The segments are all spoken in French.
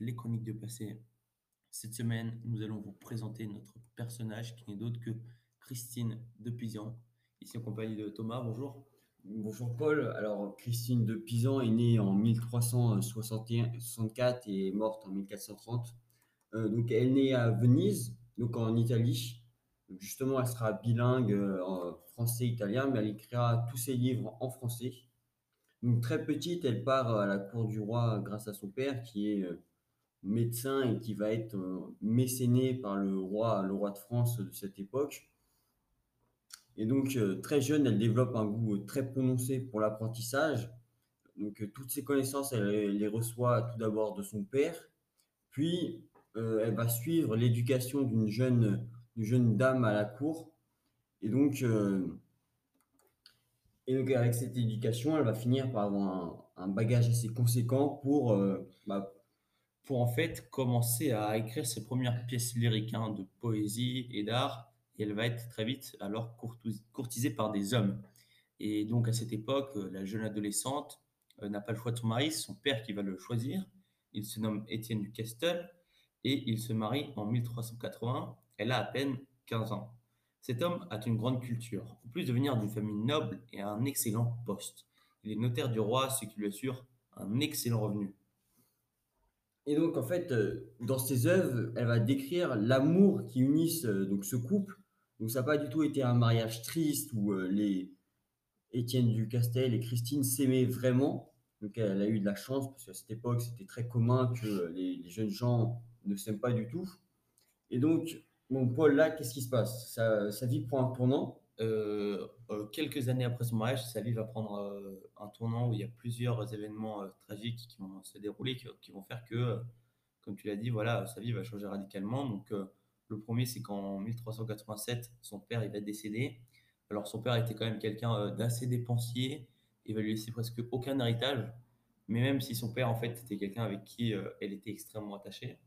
Les Chroniques du passé. Cette semaine, nous allons vous présenter notre personnage qui n'est d'autre que Christine de Pisan, ici en compagnie de Thomas. Bonjour. Bonjour Paul. Alors Christine de Pisan est née en 1364 et est morte en 1430. Euh, donc elle est née à Venise, donc en Italie. Justement, elle sera bilingue euh, en français-italien, mais elle écrira tous ses livres en français. Très petite, elle part à la cour du roi grâce à son père qui est euh, médecin et qui va être euh, mécéné par le roi, le roi de France de cette époque. Et donc euh, très jeune, elle développe un goût très prononcé pour l'apprentissage. Donc toutes ses connaissances, elle les reçoit tout d'abord de son père, puis elle va suivre l'éducation d'une jeune, jeune dame à la cour. Et donc et donc, avec cette éducation, elle va finir par avoir un, bagage assez conséquent pour, euh, bah, pour en fait commencer à écrire ses premières pièces lyriques hein, de poésie et d'art. Et elle va être très vite alors courtisée par des hommes. Et donc, à cette époque, euh, la jeune adolescente euh, n'a pas le choix de son mari, c'est son père qui va le choisir. Il se nomme Étienne du Castel et il se marie en 1380. Elle a à peine 15 ans. Cet homme a une grande culture, en plus de venir d'une famille noble et un excellent poste. Il est notaire du roi, ce qui lui assure un excellent revenu. Et donc, en fait, euh, dans ses œuvres, elle va décrire l'amour qui unisse euh, donc ce couple. Donc, ça n'a pas du tout été un mariage triste où euh, les Étienne du Castel et Christine s'aimaient vraiment. Donc, elle a eu de la chance parce qu'à cette époque, c'était très commun que les, les jeunes gens ne s'aiment pas du tout. Et donc, Bon, Paul, là, qu'est-ce qui se passe? Sa, vie prend un tournant. Euh, euh, quelques années après son mariage, sa vie va prendre euh, un tournant où il y a plusieurs événements tragiques qui vont se dérouler, qui, vont faire que, comme tu l'as dit, voilà, sa vie va changer radicalement. Donc, le premier, c'est qu'en 1387, son père il va décéder. Alors, son père était quand même quelqu'un d'assez dépensier. Il va lui laisser presque aucun héritage. Mais même si son père, en fait, était quelqu'un avec qui elle était extrêmement attachée.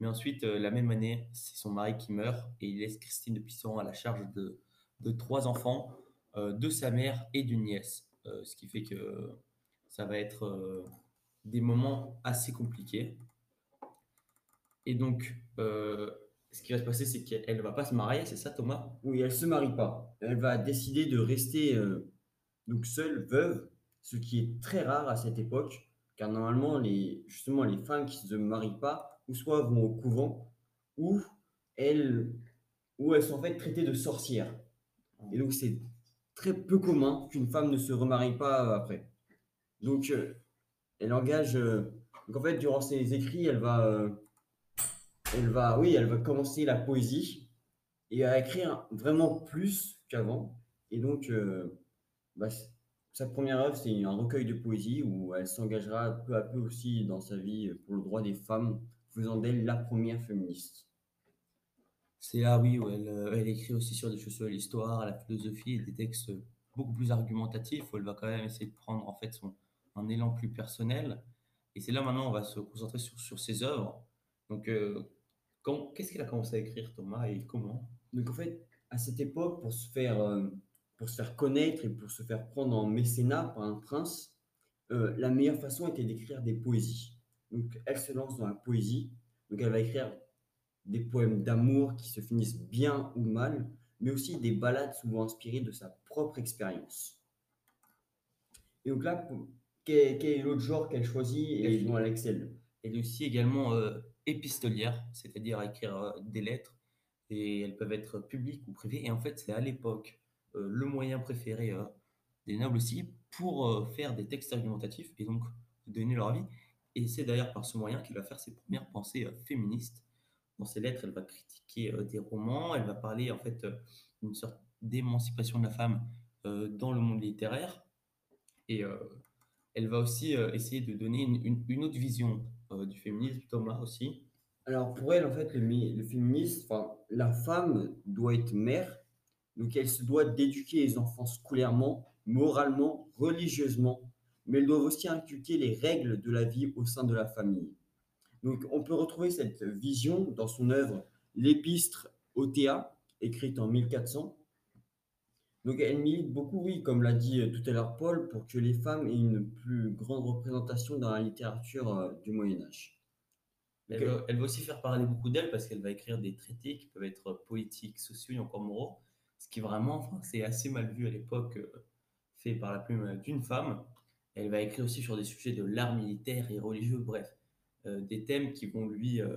Mais ensuite, euh, la même année, c'est son mari qui meurt et il laisse Christine de Pisson à la charge de, de trois enfants, euh, de sa mère et d'une nièce. Euh, ce qui fait que ça va être des moments assez compliqués. Et donc, ce qui va se passer, c'est qu'elle ne va pas se marier, c'est ça Thomas? Oui, elle ne se marie pas. Elle va décider de rester donc seule, veuve, ce qui est très rare à cette époque, car normalement, les, justement, les femmes qui ne se marient pas ou soit vont au couvent, ou elles, où elles sont en fait traitées de sorcières. Et donc, c'est très peu commun qu'une femme ne se remarie pas après. Donc, euh, elle engage. Euh, donc, en fait, durant ses écrits, elle va, euh, elle va, oui, elle va commencer la poésie et à écrire vraiment plus qu'avant. Et donc, bah, sa première œuvre, c'est un recueil de poésie où elle s'engagera peu à peu aussi dans sa vie pour le droit des femmes faisant d'elle la première féministe. C'est là, oui, où elle, euh, elle, écrit aussi sur des choses sur l'histoire, la philosophie, des textes beaucoup plus argumentatifs, où elle va quand même essayer de prendre en fait son, un élan plus personnel. Et c'est là maintenant on va se concentrer sur, sur ses œuvres. Donc, euh, qu'est-ce qu'elle a commencé à écrire, Thomas, et comment? Donc, en fait, à cette époque, pour se faire, euh, pour se faire connaître et pour se faire prendre en mécénat par un prince, la meilleure façon était d'écrire des poésies. Donc, elle se lance dans la poésie. Donc, elle va écrire des poèmes d'amour qui se finissent bien ou mal, mais aussi des ballades souvent inspirées de sa propre expérience. Et donc là, quel, est l'autre genre qu'elle choisit et dont elle excelle? Elle est aussi également euh, épistolière, c'est-à-dire écrire euh, des lettres, et elles peuvent être publiques ou privées. Et en fait, c'est à l'époque euh, le moyen préféré des nobles aussi pour faire des textes argumentatifs et donc donner leur avis. Et c'est d'ailleurs par ce moyen qu'il va faire ses premières pensées euh, féministes. Dans ses lettres, elle va critiquer euh, des romans, elle va parler en fait euh, d'une sorte d'émancipation de la femme dans le monde littéraire. Et elle va aussi essayer de donner une, autre vision du féminisme, Thomas aussi. Alors pour elle, en fait, le, le la femme doit être mère, donc elle se doit d'éduquer les enfants scolairement, moralement, religieusement, mais elles doivent aussi inculquer les règles de la vie au sein de la famille. Donc, on peut retrouver cette vision dans son œuvre L'Épître au Théa, écrite en 1400. Donc elle milite beaucoup, oui, comme l'a dit euh, tout à l'heure Paul, pour que les femmes aient une plus grande représentation dans la littérature euh, du Moyen Âge. Elle, va, aussi faire parler beaucoup d'elle parce qu'elle va écrire des traités qui peuvent être politiques, sociaux et encore moraux, ce qui vraiment, c'est assez mal vu à l'époque, euh, fait par la plume d'une femme. Elle va écrire aussi sur des sujets de l'art militaire et religieux, bref, euh, des thèmes qui vont lui, euh,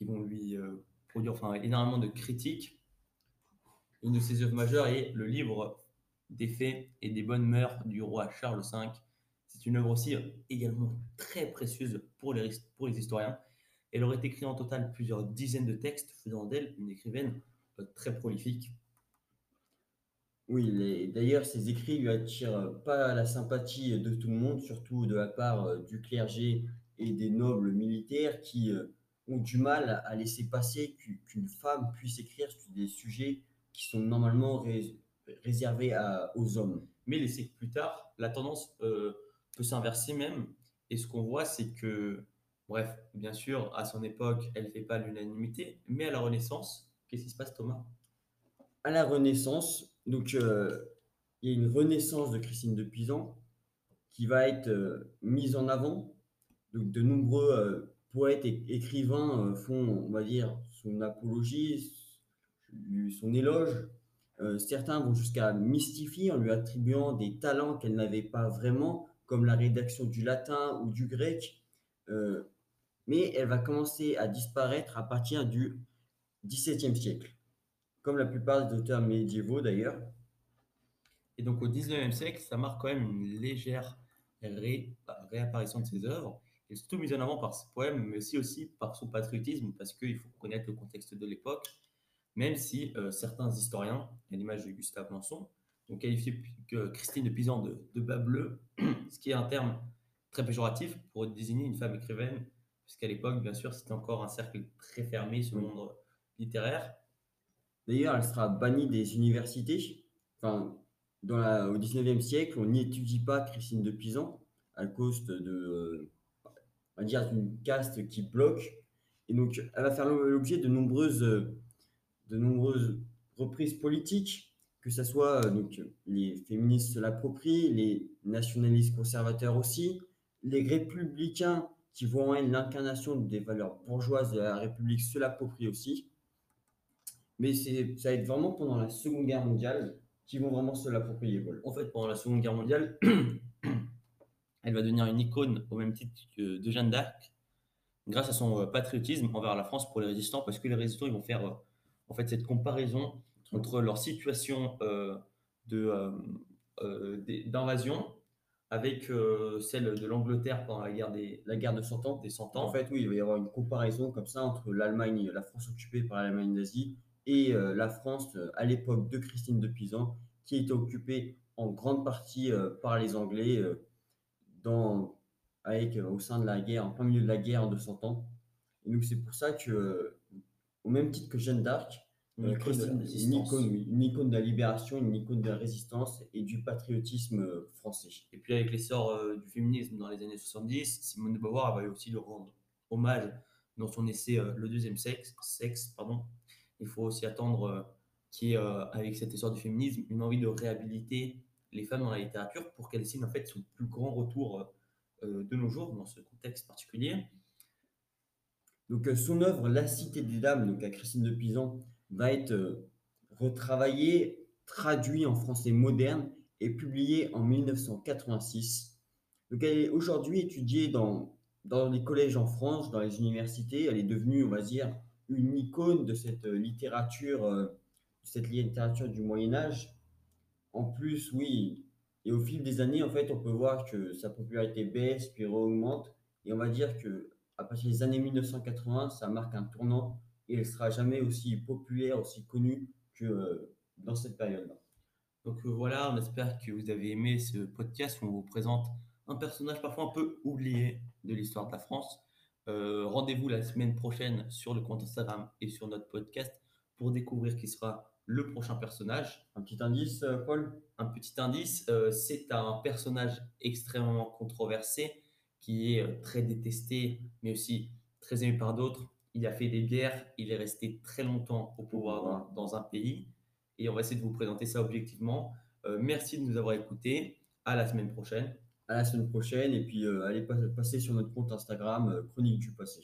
euh, produire énormément de critiques. Une de ses œuvres majeures est le livre des faits et des bonnes mœurs du roi Charles V. C'est une œuvre aussi également très précieuse pour les, pour les historiens. Elle aurait écrit en total plusieurs dizaines de textes, faisant d'elle une écrivaine très prolifique. Oui, les- d'ailleurs, ses écrits lui attirent euh, pas la sympathie de tout le monde, surtout de la part euh, du clergé et des nobles militaires qui euh, ont du mal à- à laisser passer qu'u- qu'une femme puisse écrire sur des sujets qui sont normalement rés- réservés à- aux hommes. Mais les siècles plus tard, la tendance euh, peut s'inverser même. Et ce qu'on voit, c'est que, bref, bien sûr, à son époque, elle ne fait pas l'unanimité, mais à la Renaissance, qu'est-ce qui se passe, Thomas? À la Renaissance, donc euh, il y a une renaissance de Christine de Pisan qui va être euh, mise en avant. Donc de nombreux euh, poètes et écrivains font, on va dire, son apologie, son éloge. Certains vont jusqu'à mystifier en lui attribuant des talents qu'elle n'avait pas vraiment, comme la rédaction du latin ou du grec. Mais elle va commencer à disparaître à partir du XVIIe siècle, comme la plupart des auteurs médiévaux d'ailleurs. Et donc au 19e siècle, ça marque quand même une légère ré- réapparition de ses œuvres. Est surtout mise en avant par ses poèmes, mais aussi, aussi par son patriotisme, parce qu'il faut connaître le contexte de l'époque, même si euh, certains historiens, à l'image de Gustave Lançon, ont qualifié que Christine de Pisan de, de bas bleu, ce qui est un terme très péjoratif pour désigner une femme écrivaine, puisqu'à l'époque, bien sûr, c'était encore un cercle très fermé, ce monde littéraire. D'ailleurs, elle sera bannie des universités. Enfin, dans au XIXe siècle, on n'étudie pas Christine de Pisan à cause de, on va dire, d'une caste qui bloque. Et donc, elle va faire l'objet de nombreuses, de nombreuses reprises politiques, que ce soit euh, donc, les féministes l'approprient, les nationalistes conservateurs aussi, les républicains qui voient en elle l'incarnation des valeurs bourgeoises de la République se l'approprient aussi. Mais c'est, ça va être vraiment pendant la Seconde Guerre mondiale qu'ils vont vraiment se l'approprier. En fait, pendant la Seconde Guerre mondiale, elle va devenir une icône au même titre que de Jeanne d'Arc, grâce à son euh, patriotisme envers la France pour les résistants, parce que les résistants, ils vont faire euh, en fait cette comparaison entre leur situation euh, d'invasion avec euh, celle de l'Angleterre pendant la guerre des, La guerre de 100 ans. des 100 ans. En fait, oui, il va y avoir une comparaison comme ça entre l'Allemagne, la France occupée par l'Allemagne nazie et euh, la France euh, à l'époque de Christine de Pisan, qui était occupée en grande partie euh, par les Anglais dans, avec, au sein de la guerre, en plein milieu de la guerre de 100 ans. Et donc, c'est pour ça que, au même titre que Jeanne d'Arc, une une icône, une icône de la libération, une icône de la résistance et du patriotisme français. Et puis avec l'essor du féminisme dans les années 70, Simone de Beauvoir va aussi lui rendre hommage dans son essai Le deuxième sexe. sexe pardon. Il faut aussi attendre euh, qu'il euh, avec cet essor du féminisme, une envie de réhabiliter les femmes dans la littérature pour qu'elles signent en fait son plus grand retour euh, de nos jours dans ce contexte particulier. Donc son œuvre La Cité des Dames, donc à Christine de Pisan, va être retravaillée, traduite en français moderne et publiée en 1986. Donc elle est aujourd'hui étudiée dans, dans les collèges en France, dans les universités. Elle est devenue, on va dire, une icône de cette euh, littérature, euh, cette littérature du Moyen Âge. En plus, oui, et au fil des années, en fait, on peut voir que sa popularité baisse puis augmente. Et on va dire que à partir des années 1980, ça marque un tournant et elle sera jamais aussi populaire, aussi connue que euh, dans cette période-là. Donc voilà, on espère que vous avez aimé ce podcast où on vous présente un personnage parfois un peu oublié de l'histoire de la France. Euh, Rendez-vous la semaine prochaine sur le compte Instagram et sur notre podcast pour découvrir qui sera le prochain personnage. Un petit indice, euh, Paul? Un petit indice, euh, c'est un personnage extrêmement controversé qui est très détesté, mais aussi très aimé par d'autres. Il a fait des guerres, il est resté très longtemps au pouvoir dans, dans un pays. et on va essayer de vous présenter ça objectivement. Euh, merci de nous avoir écoutés. À la semaine prochaine à la semaine prochaine. Et puis, euh, allez passer sur notre compte Instagram, euh, Chronique du Passé.